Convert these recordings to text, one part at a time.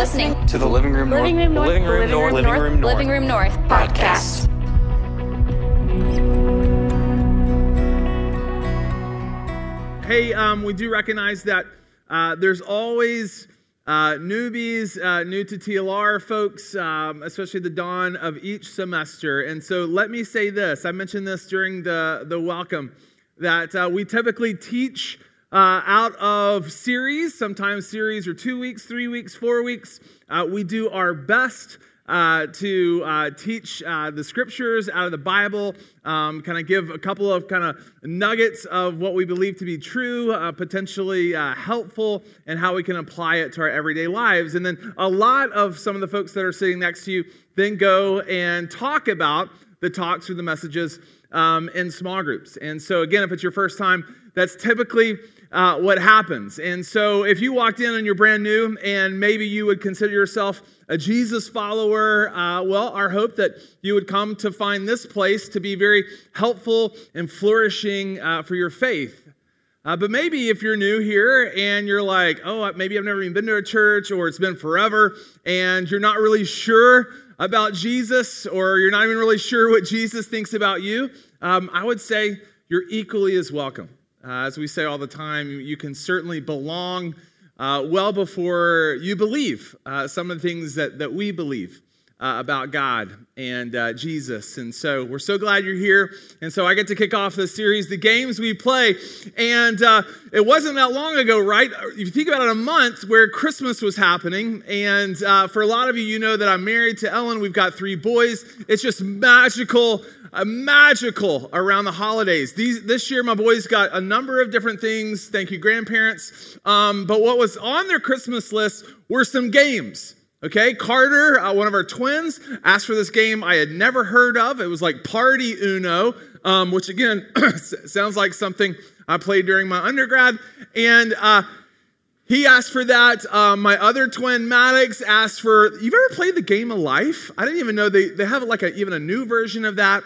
listening to the Living Room North. Living Room North. Living Room North. Living Room North, Living Room North podcast. Hey, um, we do recognize that uh, there's always uh, newbies, uh, new to TLR folks, um, especially the dawn of each semester. And so let me say this I mentioned this during the, the welcome that uh, we typically teach uh, out of series, sometimes series are two weeks, three weeks, four weeks. Uh, we do our best uh, to uh, teach uh, the scriptures out of the Bible, um, kind of give a couple of kind of nuggets of what we believe to be true, uh, potentially uh, helpful, and how we can apply it to our everyday lives. And then a lot of some of the folks that are sitting next to you then go and talk about the talks or the messages um, in small groups. And so, again, if it's your first time, that's typically uh, what happens. And so, if you walked in and you're brand new and maybe you would consider yourself a Jesus follower, uh, well, our hope that you would come to find this place to be very helpful and flourishing uh, for your faith. Uh, but maybe if you're new here and you're like, oh, maybe I've never even been to a church or it's been forever and you're not really sure about Jesus or you're not even really sure what Jesus thinks about you, um, I would say you're equally as welcome. Uh, as we say all the time, you can certainly belong uh, well before you believe uh, some of the things that, that we believe uh, about God and uh, Jesus. And so we're so glad you're here. And so I get to kick off the series, The Games We Play. And uh, it wasn't that long ago, right? If you think about it, a month where Christmas was happening. And uh, for a lot of you, you know that I'm married to Ellen. We've got three boys. It's just magical. Uh, magical around the holidays. These, this year, my boys got a number of different things. Thank you, grandparents. Um, but what was on their Christmas list were some games. Okay, Carter, uh, one of our twins, asked for this game I had never heard of. It was like Party Uno, um, which again sounds like something I played during my undergrad. And uh, he asked for that. Um, my other twin, Maddox, asked for. You've ever played the game of life? I didn't even know they, they have like a, even a new version of that.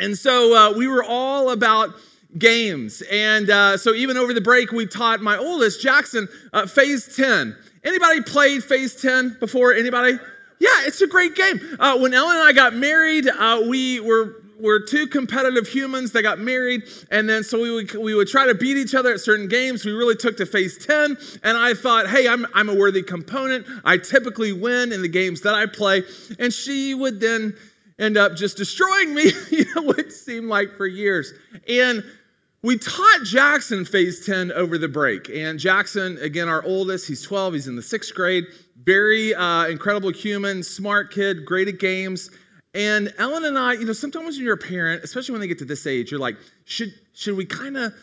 And so uh, we were all about games. And uh, so even over the break, we taught my oldest, Jackson, uh, Phase 10. Anybody played Phase 10 before? Anybody? Yeah, it's a great game. Uh, when Ellen and I got married, uh, we were were two competitive humans that got married, and then so we would, we would try to beat each other at certain games. We really took to phase 10, and I thought, hey, I'm, I'm a worthy component. I typically win in the games that I play. And she would then end up just destroying me, you know, what seemed like for years. And we taught Jackson phase 10 over the break. And Jackson, again, our oldest, he's 12, he's in the sixth grade, very uh, incredible human, smart kid, great at games. And Ellen and I, you know, sometimes when you're a parent, especially when they get to this age, you're like, should, should we kind of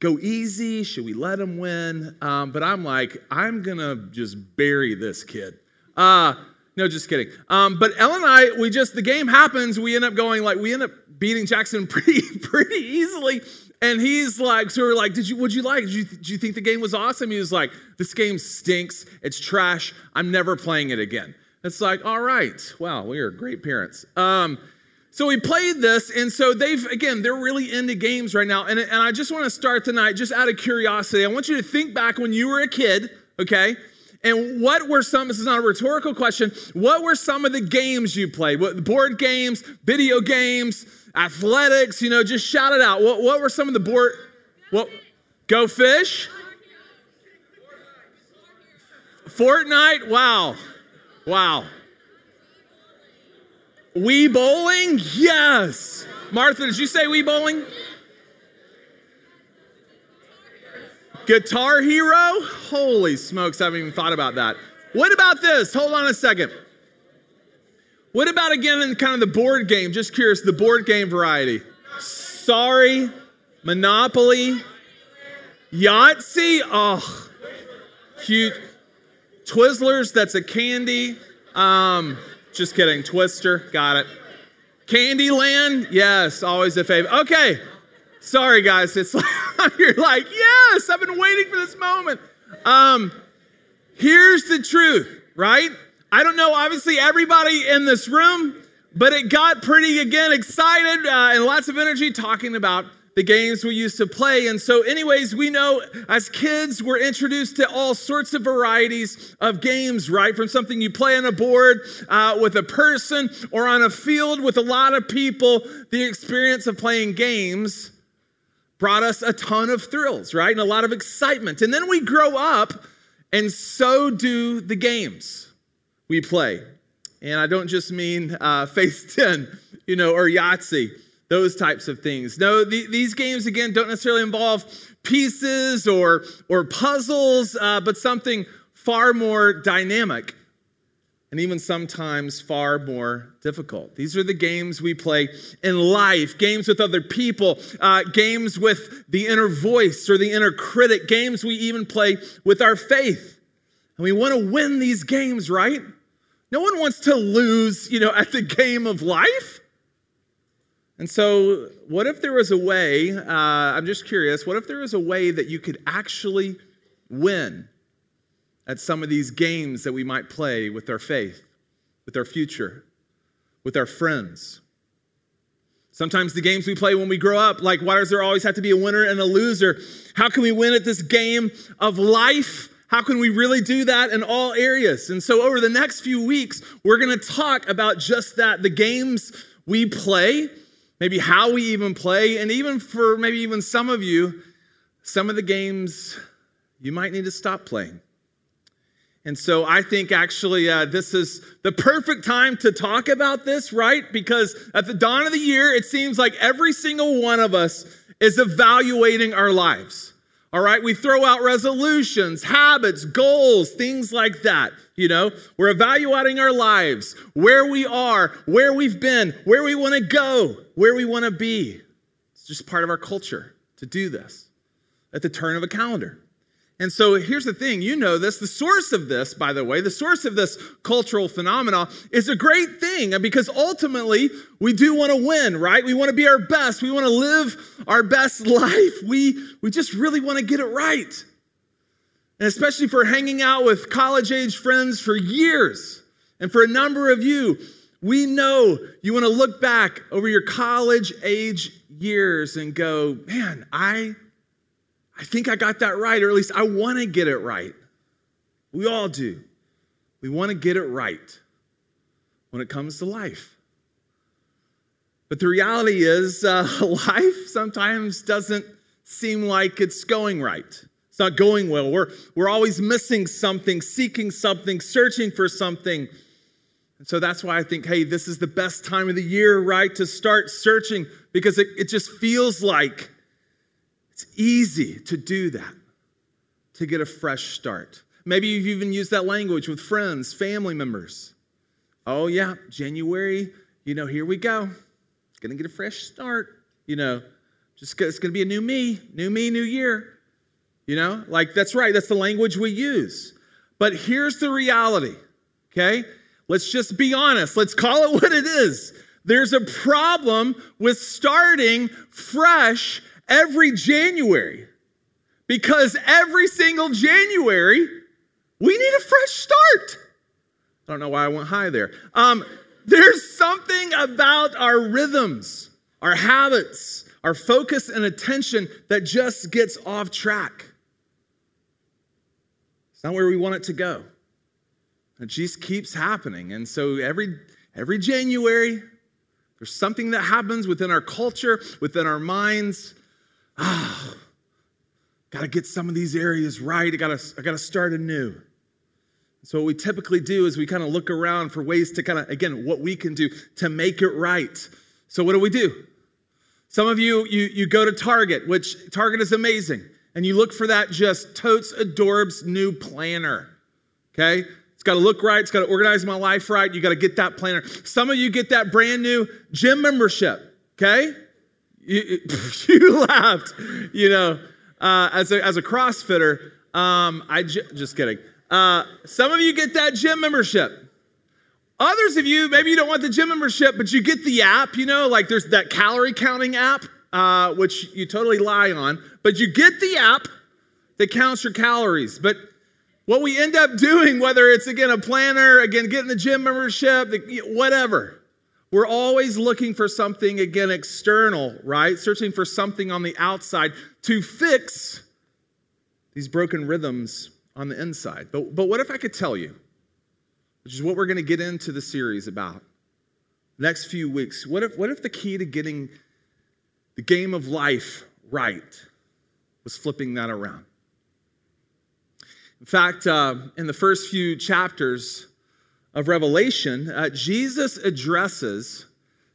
go easy? Should we let him win? Um, but I'm like, I'm going to just bury this kid. Uh, no, just kidding. Um, but Ellen and I, we just, the game happens. We end up going like, we end up beating Jackson pretty, pretty easily. And he's like, so we're like, did you, what'd you like? Did you, did you think the game was awesome? He was like, this game stinks. It's trash. I'm never playing it again. It's like, all right, wow, we are great parents. Um, so we played this, and so they've, again, they're really into games right now. And, and I just want to start tonight, just out of curiosity, I want you to think back when you were a kid, okay? And what were some, this is not a rhetorical question, what were some of the games you played? What, board games, video games, athletics, you know, just shout it out. What, what were some of the board? What? Go fish? Fortnite? Wow. Wow. Wii bowling? Yes. Martha, did you say Wii bowling? Guitar Hero? Holy smokes, I haven't even thought about that. What about this? Hold on a second. What about again in kind of the board game? Just curious, the board game variety. Sorry, Monopoly, Yahtzee. Oh, cute. Twizzlers, that's a candy. Um, just kidding. Twister, got it. Candyland, yes, always a favorite. Okay, sorry guys, it's like you're like, yes, I've been waiting for this moment. Um, here's the truth, right? I don't know, obviously, everybody in this room, but it got pretty, again, excited uh, and lots of energy talking about the games we used to play. And so, anyways, we know as kids, we're introduced to all sorts of varieties of games, right? From something you play on a board uh, with a person or on a field with a lot of people, the experience of playing games brought us a ton of thrills, right? And a lot of excitement. And then we grow up, and so do the games we play. And I don't just mean uh, Phase 10, you know, or Yahtzee those types of things. No, the, these games, again, don't necessarily involve pieces or, or puzzles, uh, but something far more dynamic and even sometimes far more difficult. These are the games we play in life games with other people, uh, games with the inner voice or the inner critic, games we even play with our faith. And we want to win these games, right? No one wants to lose, you know, at the game of life. And so, what if there was a way? Uh, I'm just curious. What if there was a way that you could actually win at some of these games that we might play with our faith, with our future, with our friends? Sometimes the games we play when we grow up, like why does there always have to be a winner and a loser? How can we win at this game of life? How can we really do that in all areas? And so, over the next few weeks, we're going to talk about just that the games we play maybe how we even play, and even for maybe even some of you, some of the games you might need to stop playing. And so I think actually uh, this is the perfect time to talk about this, right? Because at the dawn of the year, it seems like every single one of us is evaluating our lives. All right, we throw out resolutions, habits, goals, things like that. You know, we're evaluating our lives, where we are, where we've been, where we want to go, where we want to be. It's just part of our culture to do this at the turn of a calendar. And so here's the thing you know this. The source of this, by the way, the source of this cultural phenomena is a great thing because ultimately we do want to win, right? We want to be our best. We want to live our best life. We, we just really want to get it right. And especially for hanging out with college age friends for years. And for a number of you, we know you want to look back over your college age years and go, man, I I think I got that right, or at least I want to get it right. We all do. We want to get it right when it comes to life. But the reality is, uh, life sometimes doesn't seem like it's going right. It's not going well. We're, we're always missing something, seeking something, searching for something. And so that's why I think, hey, this is the best time of the year, right, to start searching because it, it just feels like it's easy to do that, to get a fresh start. Maybe you've even used that language with friends, family members. Oh, yeah, January, you know, here we go. To get a fresh start. You know, just it's to be a new me, new me, new year. You know, like that's right, that's the language we use. But here's the reality, okay? Let's just be honest. Let's call it what it is. There's a problem with starting fresh every January because every single January we need a fresh start. I don't know why I went high there. Um, there's something about our rhythms, our habits, our focus and attention that just gets off track. It's not where we want it to go. It just keeps happening. And so every every January, there's something that happens within our culture, within our minds ah, got to get some of these areas right. I got to I got to start anew. So what we typically do is we kind of look around for ways to kind of again what we can do to make it right. So what do we do? Some of you you you go to Target, which Target is amazing, and you look for that just totes adorbs new planner. Okay? It's got to look right. It's got to organize my life right. You got to get that planner. Some of you get that brand new gym membership. Okay? You, you laughed, you know, uh, as, a, as a CrossFitter. Um, I j- just kidding. Uh, some of you get that gym membership. Others of you, maybe you don't want the gym membership, but you get the app, you know, like there's that calorie counting app, uh, which you totally lie on, but you get the app that counts your calories. But what we end up doing, whether it's again a planner, again getting the gym membership, whatever, we're always looking for something, again, external, right? Searching for something on the outside to fix these broken rhythms on the inside. But, but what if I could tell you, which is what we're going to get into the series about next few weeks, what if, what if the key to getting the game of life right was flipping that around? In fact, uh, in the first few chapters of Revelation, uh, Jesus addresses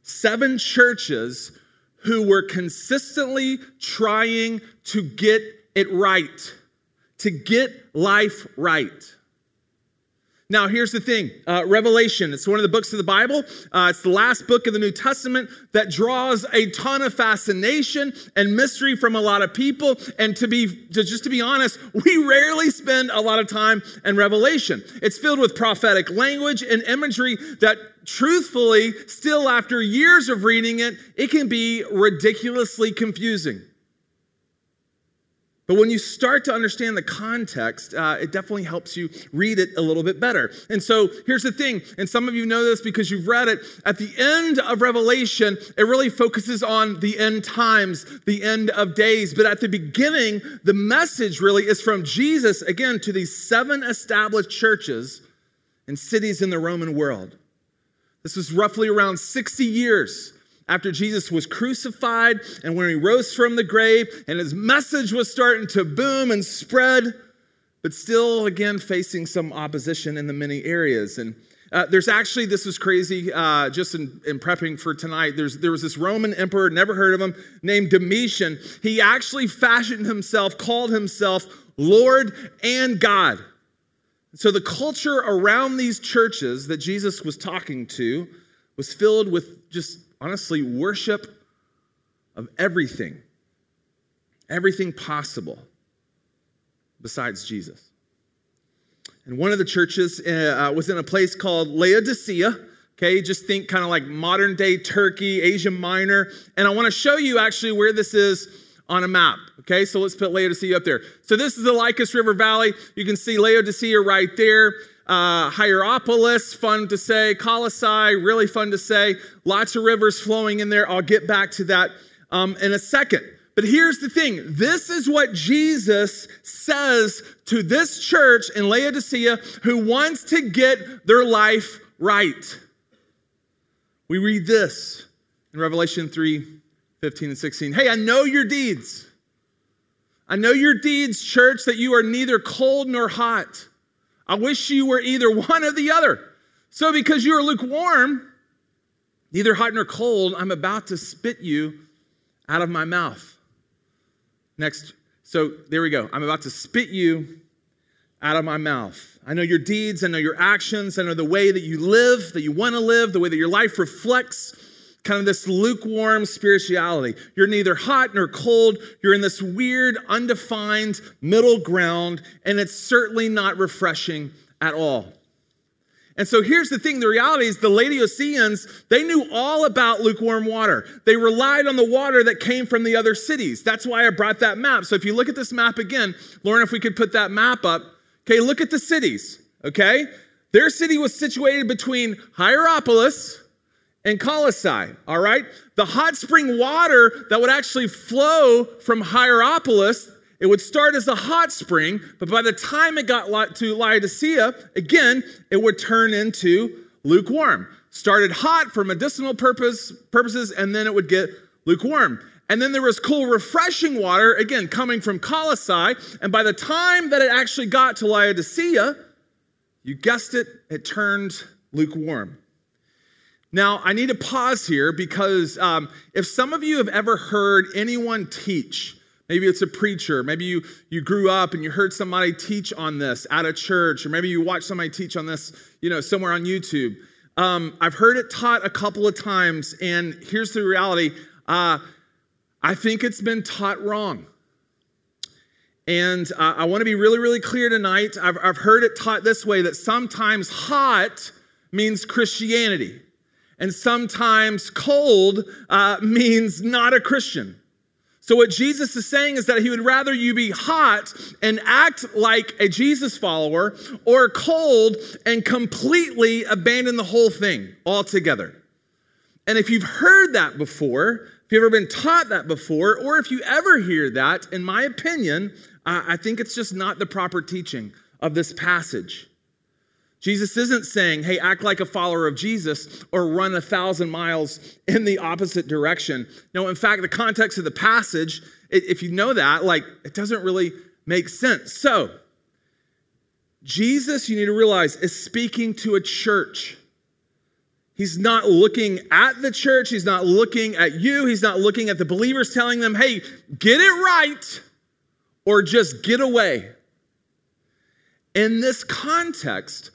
seven churches who were consistently trying to get it right, to get life right. Now, here's the thing uh, Revelation, it's one of the books of the Bible. Uh, it's the last book of the New Testament that draws a ton of fascination and mystery from a lot of people. And to be, to, just to be honest, we rarely spend a lot of time in Revelation. It's filled with prophetic language and imagery that truthfully, still after years of reading it, it can be ridiculously confusing. But when you start to understand the context, uh, it definitely helps you read it a little bit better. And so here's the thing, and some of you know this because you've read it. At the end of Revelation, it really focuses on the end times, the end of days. But at the beginning, the message really is from Jesus, again, to these seven established churches and cities in the Roman world. This was roughly around 60 years after Jesus was crucified and when he rose from the grave, and his message was starting to boom and spread, but still, again, facing some opposition in the many areas. And uh, there's actually, this is crazy, uh, just in, in, prepping for tonight. There's, there was this Roman emperor, never heard of him, named Domitian. He actually fashioned himself, called himself Lord and God. So the culture around these churches that Jesus was talking to was filled with just honestly worship of everything, everything possible besides Jesus. And one of the churches uh, uh, was in a place called Laodicea. Okay, just think kind of like modern day Turkey, Asia Minor. And I want to show you actually where this is on a map. Okay, so let's put Laodicea up there. So this is the Lycus River Valley. You can see Laodicea right there uh, Hierapolis, fun to say. Colossae, really fun to say. Lots of rivers flowing in there. I'll get back to that um, in a second. But here's the thing this is what Jesus says to this church in Laodicea who wants to get their life right. We read this in Revelation 3 15 and 16. Hey, I know your deeds. I know your deeds, church, that you are neither cold nor hot. I wish you were either one or the other. So, because you are lukewarm, neither hot nor cold, I'm about to spit you out of my mouth. Next, so there we go. I'm about to spit you out of my mouth. I know your deeds, I know your actions, I know the way that you live, that you want to live, the way that your life reflects kind of this lukewarm spirituality. You're neither hot nor cold. You're in this weird, undefined middle ground, and it's certainly not refreshing at all. And so here's the thing the reality is the Laodiceans, they knew all about lukewarm water. They relied on the water that came from the other cities. That's why I brought that map. So if you look at this map again, Lauren, if we could put that map up, okay, look at the cities, okay? Their city was situated between Hierapolis, and Colossae, all right? The hot spring water that would actually flow from Hierapolis, it would start as a hot spring, but by the time it got to Laodicea, again, it would turn into lukewarm. Started hot for medicinal purpose, purposes, and then it would get lukewarm. And then there was cool, refreshing water, again, coming from Colossae. And by the time that it actually got to Laodicea, you guessed it, it turned lukewarm. Now, I need to pause here because um, if some of you have ever heard anyone teach, maybe it's a preacher, maybe you, you grew up and you heard somebody teach on this at a church, or maybe you watched somebody teach on this, you know, somewhere on YouTube. Um, I've heard it taught a couple of times, and here's the reality uh, I think it's been taught wrong. And uh, I want to be really, really clear tonight. I've, I've heard it taught this way that sometimes hot means Christianity and sometimes cold uh, means not a Christian. So, what Jesus is saying is that he would rather you be hot and act like a Jesus follower or cold and completely abandon the whole thing altogether. And if you've heard that before, if you've ever been taught that before, or if you ever hear that, in my opinion, uh, I think it's just not the proper teaching of this passage. Jesus isn't saying, hey, act like a follower of Jesus or run a thousand miles in the opposite direction. No, in fact, the context of the passage, if you know that, like, it doesn't really make sense. So, Jesus, you need to realize, is speaking to a church. He's not looking at the church. He's not looking at you. He's not looking at the believers telling them, hey, get it right or just get away. In this context,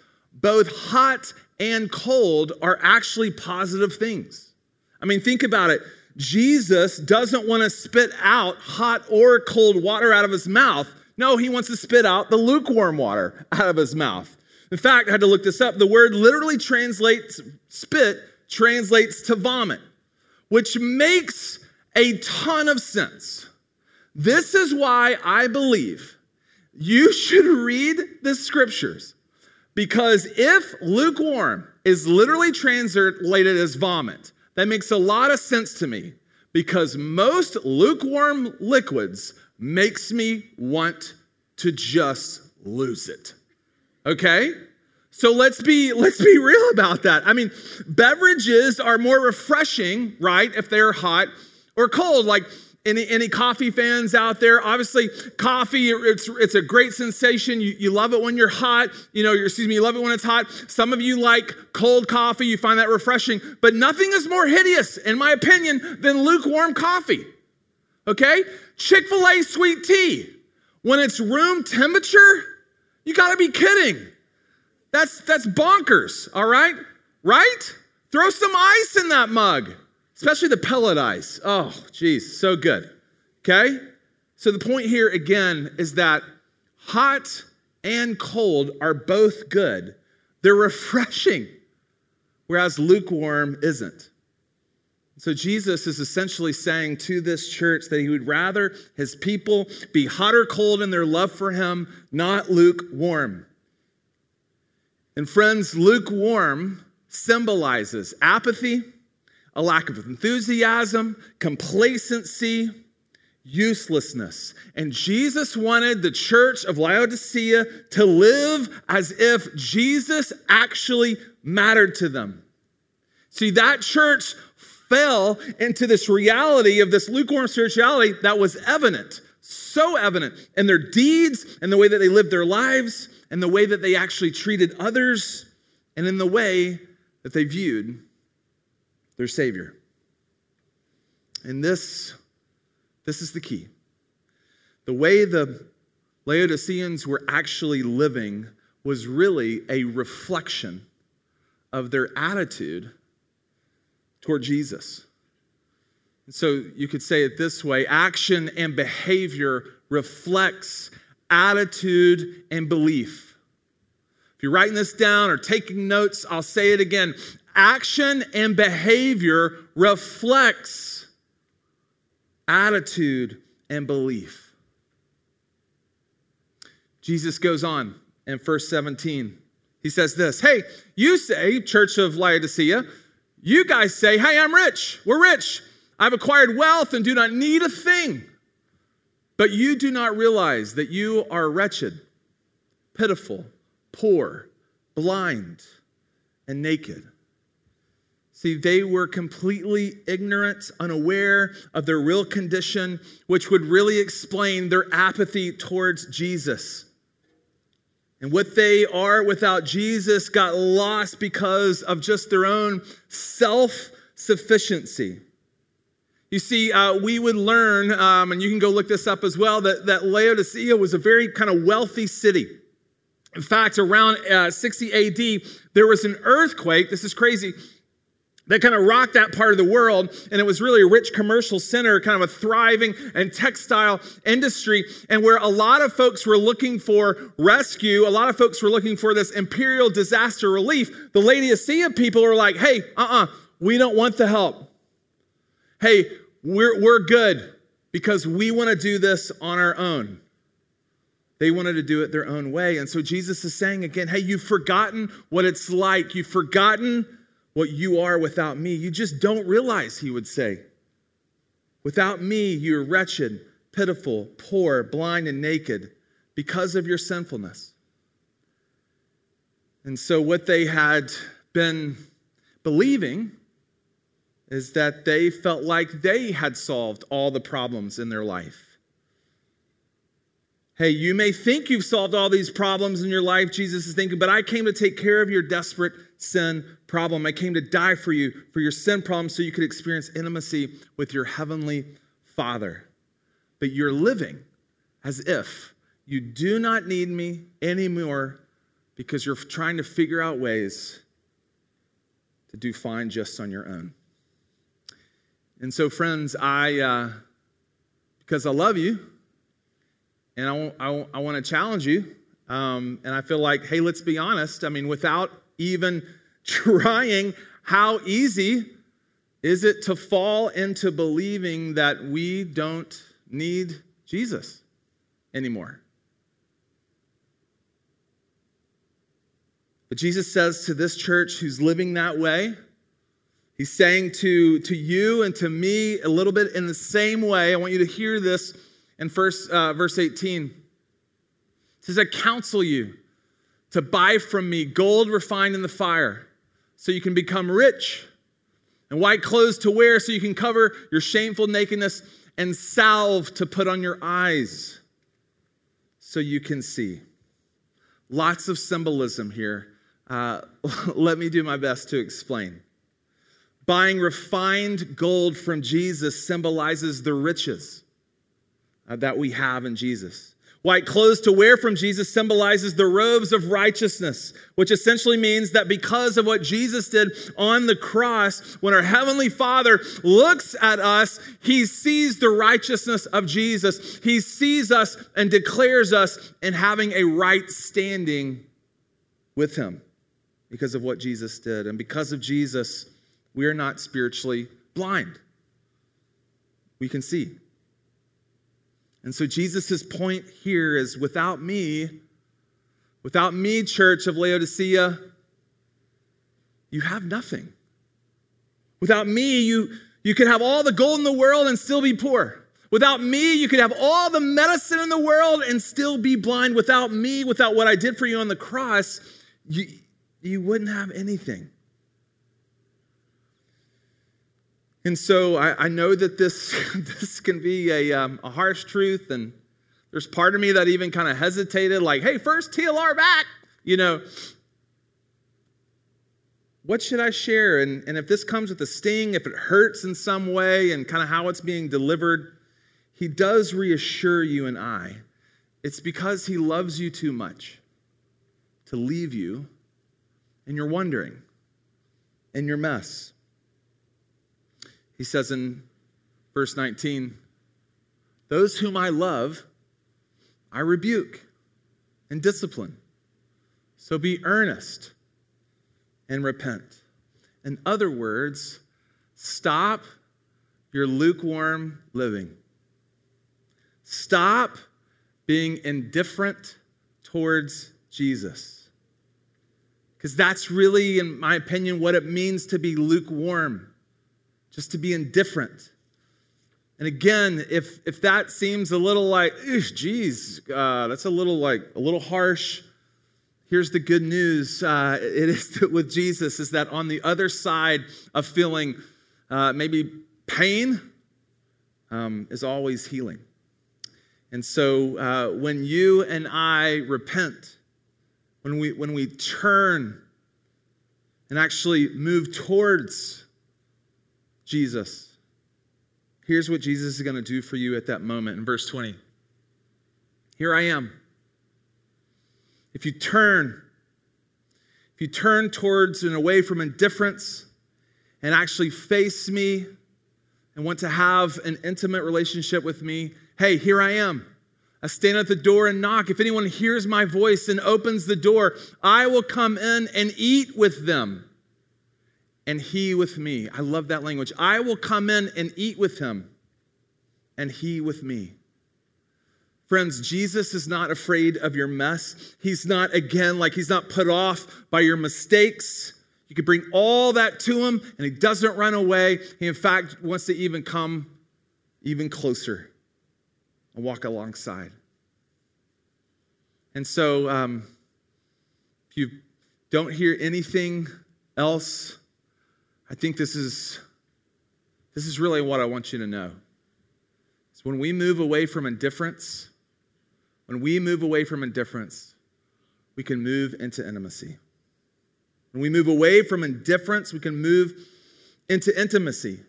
both hot and cold are actually positive things. I mean, think about it. Jesus doesn't want to spit out hot or cold water out of his mouth. No, he wants to spit out the lukewarm water out of his mouth. In fact, I had to look this up. The word literally translates spit, translates to vomit, which makes a ton of sense. This is why I believe you should read the scriptures because if lukewarm is literally translated as vomit, that makes a lot of sense to me because most lukewarm liquids makes me want to just lose it. Okay? So let's be let's be real about that. I mean, beverages are more refreshing, right, if they're hot or cold. Like any, any coffee fans out there? Obviously, coffee, it's, it's a great sensation. You, you love it when you're hot. You know, excuse me, you love it when it's hot. Some of you like cold coffee. You find that refreshing. But nothing is more hideous, in my opinion, than lukewarm coffee. Okay? Chick fil A sweet tea. When it's room temperature, you gotta be kidding. That's, that's bonkers, all right? Right? Throw some ice in that mug especially the pellet ice. Oh, geez, so good. Okay? So the point here again is that hot and cold are both good. They're refreshing, whereas lukewarm isn't. So Jesus is essentially saying to this church that he would rather his people be hot or cold in their love for him, not lukewarm. And friends, lukewarm symbolizes apathy, a lack of enthusiasm, complacency, uselessness. And Jesus wanted the church of Laodicea to live as if Jesus actually mattered to them. See, that church fell into this reality of this lukewarm spirituality that was evident, so evident in their deeds and the way that they lived their lives and the way that they actually treated others and in the way that they viewed their Savior. And this, this is the key. The way the Laodiceans were actually living was really a reflection of their attitude toward Jesus. So you could say it this way action and behavior reflects attitude and belief. If you're writing this down or taking notes, I'll say it again action and behavior reflects attitude and belief. Jesus goes on in verse 17. He says this Hey, you say, Church of Laodicea, you guys say, Hey, I'm rich. We're rich. I've acquired wealth and do not need a thing. But you do not realize that you are wretched, pitiful, poor, blind, and naked. See, they were completely ignorant, unaware of their real condition, which would really explain their apathy towards Jesus. And what they are without Jesus got lost because of just their own self sufficiency. You see, uh, we would learn, um, and you can go look this up as well, that, that Laodicea was a very kind of wealthy city. In fact, around uh, 60 AD, there was an earthquake. This is crazy that kind of rocked that part of the world. And it was really a rich commercial center, kind of a thriving and textile industry, and where a lot of folks were looking for rescue, a lot of folks were looking for this imperial disaster relief. The Lady of Laodicea people are like, hey, uh uh-uh, uh, we don't want the help. Hey, we're, we're good because we want to do this on our own. They wanted to do it their own way. And so Jesus is saying again, hey, you've forgotten what it's like. You've forgotten what you are without me. You just don't realize, he would say. Without me, you're wretched, pitiful, poor, blind, and naked because of your sinfulness. And so, what they had been believing is that they felt like they had solved all the problems in their life. Hey, you may think you've solved all these problems in your life, Jesus is thinking, but I came to take care of your desperate sin problem. I came to die for you, for your sin problem, so you could experience intimacy with your heavenly Father. But you're living as if you do not need me anymore because you're trying to figure out ways to do fine just on your own. And so, friends, I, uh, because I love you, and I, I, I want to challenge you, um, and I feel like, hey, let's be honest. I mean, without even trying, how easy is it to fall into believing that we don't need Jesus anymore? But Jesus says to this church who's living that way, He's saying to, to you and to me a little bit in the same way. I want you to hear this in first, uh, verse 18. It says, I counsel you to buy from me gold refined in the fire so you can become rich, and white clothes to wear so you can cover your shameful nakedness, and salve to put on your eyes so you can see. Lots of symbolism here uh, let me do my best to explain. Buying refined gold from Jesus symbolizes the riches Uh, that we have in Jesus. White clothes to wear from Jesus symbolizes the robes of righteousness, which essentially means that because of what Jesus did on the cross, when our Heavenly Father looks at us, He sees the righteousness of Jesus. He sees us and declares us in having a right standing with Him because of what Jesus did. And because of Jesus, we are not spiritually blind. We can see. And so Jesus' point here is without me, without me, church of Laodicea, you have nothing. Without me, you, you could have all the gold in the world and still be poor. Without me, you could have all the medicine in the world and still be blind. Without me, without what I did for you on the cross, you, you wouldn't have anything. And so I, I know that this, this can be a, um, a harsh truth, and there's part of me that even kind of hesitated, like, hey, first TLR back, you know. What should I share? And, and if this comes with a sting, if it hurts in some way, and kind of how it's being delivered, he does reassure you and I. It's because he loves you too much to leave you and you're wondering in your mess. He says in verse 19, Those whom I love, I rebuke and discipline. So be earnest and repent. In other words, stop your lukewarm living. Stop being indifferent towards Jesus. Because that's really, in my opinion, what it means to be lukewarm, just to be indifferent. And again, if, if that seems a little like, geez, uh, that's a little like a little harsh, here's the good news. Uh, it is with Jesus is that on the other side of feeling uh, maybe pain um, is always healing. And so uh, when you and I repent, when we, when we turn and actually move towards Jesus, here's what Jesus is going to do for you at that moment in verse 20. Here I am. If you turn, if you turn towards and away from indifference and actually face me and want to have an intimate relationship with me, hey, here I am. I stand at the door and knock. If anyone hears my voice and opens the door, I will come in and eat with them, and he with me. I love that language. I will come in and eat with him, and he with me. Friends, Jesus is not afraid of your mess. He's not, again, like he's not put off by your mistakes. You can bring all that to him, and he doesn't run away. He, in fact, wants to even come even closer and walk alongside. And so, um, if you don't hear anything else, I think this is this is really what I want you to know. It's when we move away from indifference, when we move away from indifference, we can move into intimacy. When we move away from indifference, we can move into intimacy.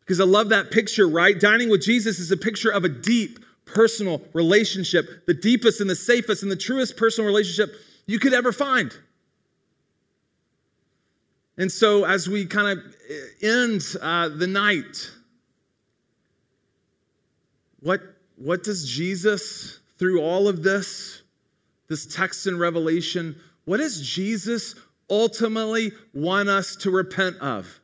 Because I love that picture, right? Dining with Jesus is a picture of a deep personal relationship, the deepest and the safest and the truest personal relationship you could ever find. And so, as we kind of end uh, the night, what, what does Jesus, through all of this, this text in Revelation, what does Jesus ultimately want us to repent of?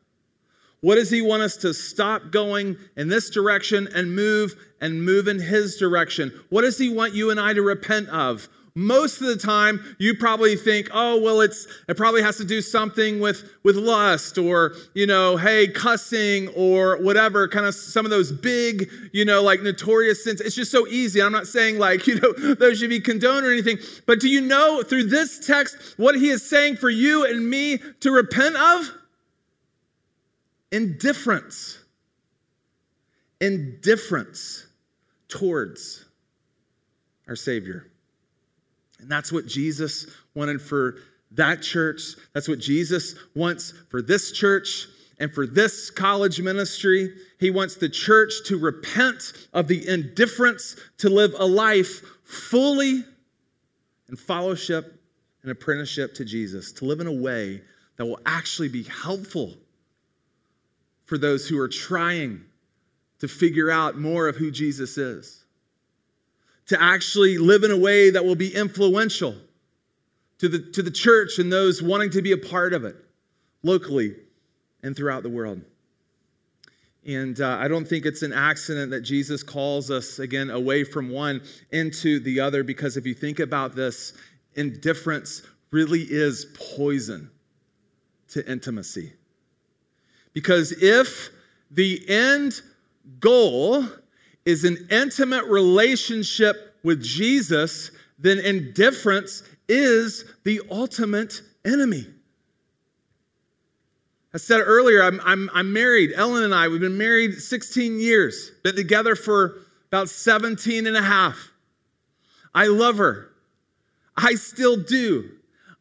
What does he want us to stop going in this direction and move and move in his direction? What does he want you and I to repent of? Most of the time, you probably think, oh, well, it's it probably has to do something with, with lust or, you know, hey, cussing or whatever, kind of some of those big, you know, like notorious sins. It's just so easy. I'm not saying like, you know, those should be condoned or anything. But do you know through this text what he is saying for you and me to repent of? Indifference. Indifference towards our Savior. And that's what Jesus wanted for that church. That's what Jesus wants for this church and for this college ministry. He wants the church to repent of the indifference to live a life fully in fellowship and apprenticeship to Jesus, to live in a way that will actually be helpful for those who are trying to figure out more of who Jesus is to actually live in a way that will be influential to the, to the church and those wanting to be a part of it locally and throughout the world. And uh, I don't think it's an accident that Jesus calls us again away from one into the other, because if you think about this, indifference really is poison to intimacy. Because if the end goal is an intimate relationship with Jesus, then indifference is the ultimate enemy. I said earlier, I'm, I'm, I'm married. Ellen and I, we've been married 16 years, been together for about 17 and a half. I love her. I still do.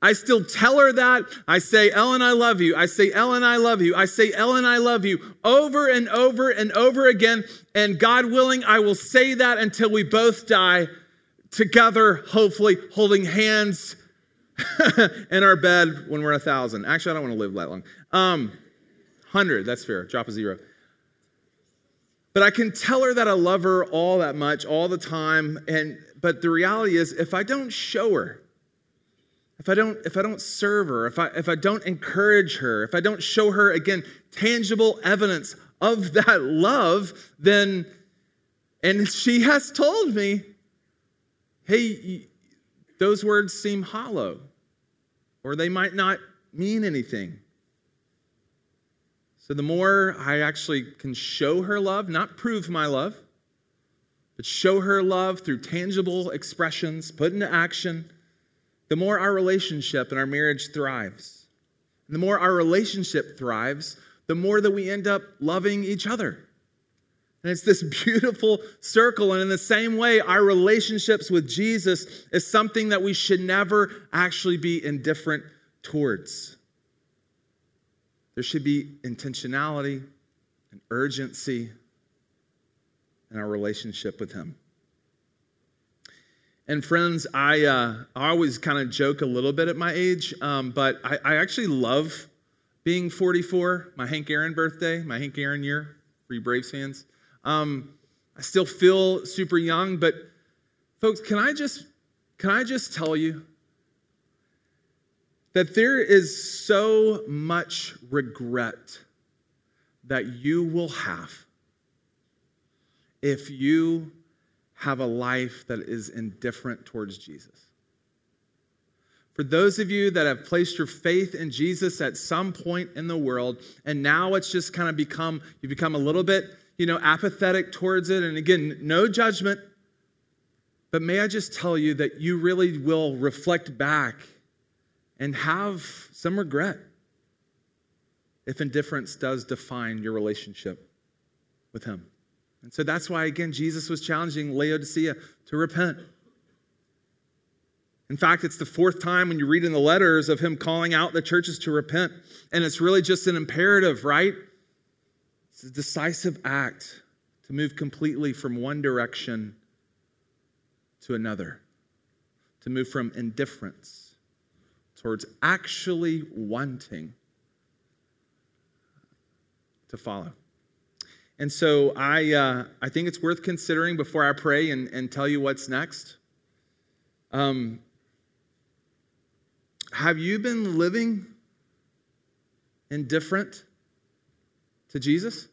I still tell her that. I say, Ellen, I love you. I say, Ellen, I love you. I say, Ellen, I love you over and over and over again. And God willing, I will say that until we both die together, hopefully holding hands in our bed when we're a thousand. Actually, I don't want to live that long. Um, 100, that's fair. Drop a zero. But I can tell her that I love her all that much, all the time. And but the reality is, if I don't show her, if I don't if I don't serve her, if I if I don't encourage her, if I don't show her again tangible evidence of that love, then and she has told me, "Hey, those words seem hollow or they might not mean anything." So the more I actually can show her love, not prove my love, but show her love through tangible expressions, put into action, the more our relationship and our marriage thrives. And the more our relationship thrives, the more that we end up loving each other. And it's this beautiful circle. And in the same way, our relationships with Jesus is something that we should never actually be indifferent towards. There should be intentionality and urgency in our relationship with Him. And friends, I, uh, I always kind of joke a little bit at my age, um, but I, I, actually love being 44, my Hank Aaron birthday, my Hank Aaron year for you Braves fans. Um, I still feel super young, but folks, can I just can I just tell you that there is so much regret that you will have if you have a life that is indifferent towards Jesus. For those of you that have placed your faith in Jesus at some point in the world, and now it's just kind of become, you become a little bit, you know, apathetic towards it. And again, no judgment. But may I just tell you that you really will reflect back and have some regret if indifference does define your relationship with Him. And so that's why, again, Jesus was challenging Laodicea to repent. In fact, it's the fourth time when you read in the letters of him calling out the churches to repent. And it's really just an imperative, right? It's a decisive act to move completely from one direction to another, to move from indifference towards actually wanting to follow. And so I, uh, I think it's worth considering before I pray and, and tell you what's next. Um, have you been living indifferent to Jesus?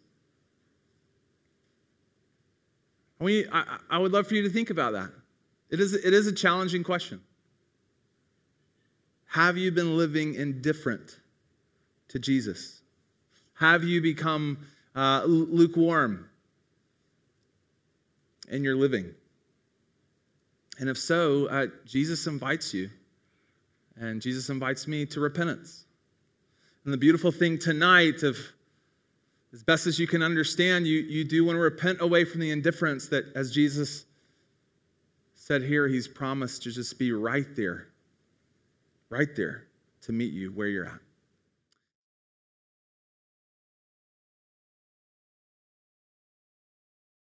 I, I, I would love for you to think about that. It is, it is a challenging question. Have you been living indifferent to Jesus? Have you become uh, lukewarm in your living? And if so, uh, Jesus invites you and Jesus invites me to repentance. And the beautiful thing tonight of as best as you can understand, you, you do want to repent away from the indifference that, as Jesus said here, he's promised to just be right there, right there to meet you where you're at.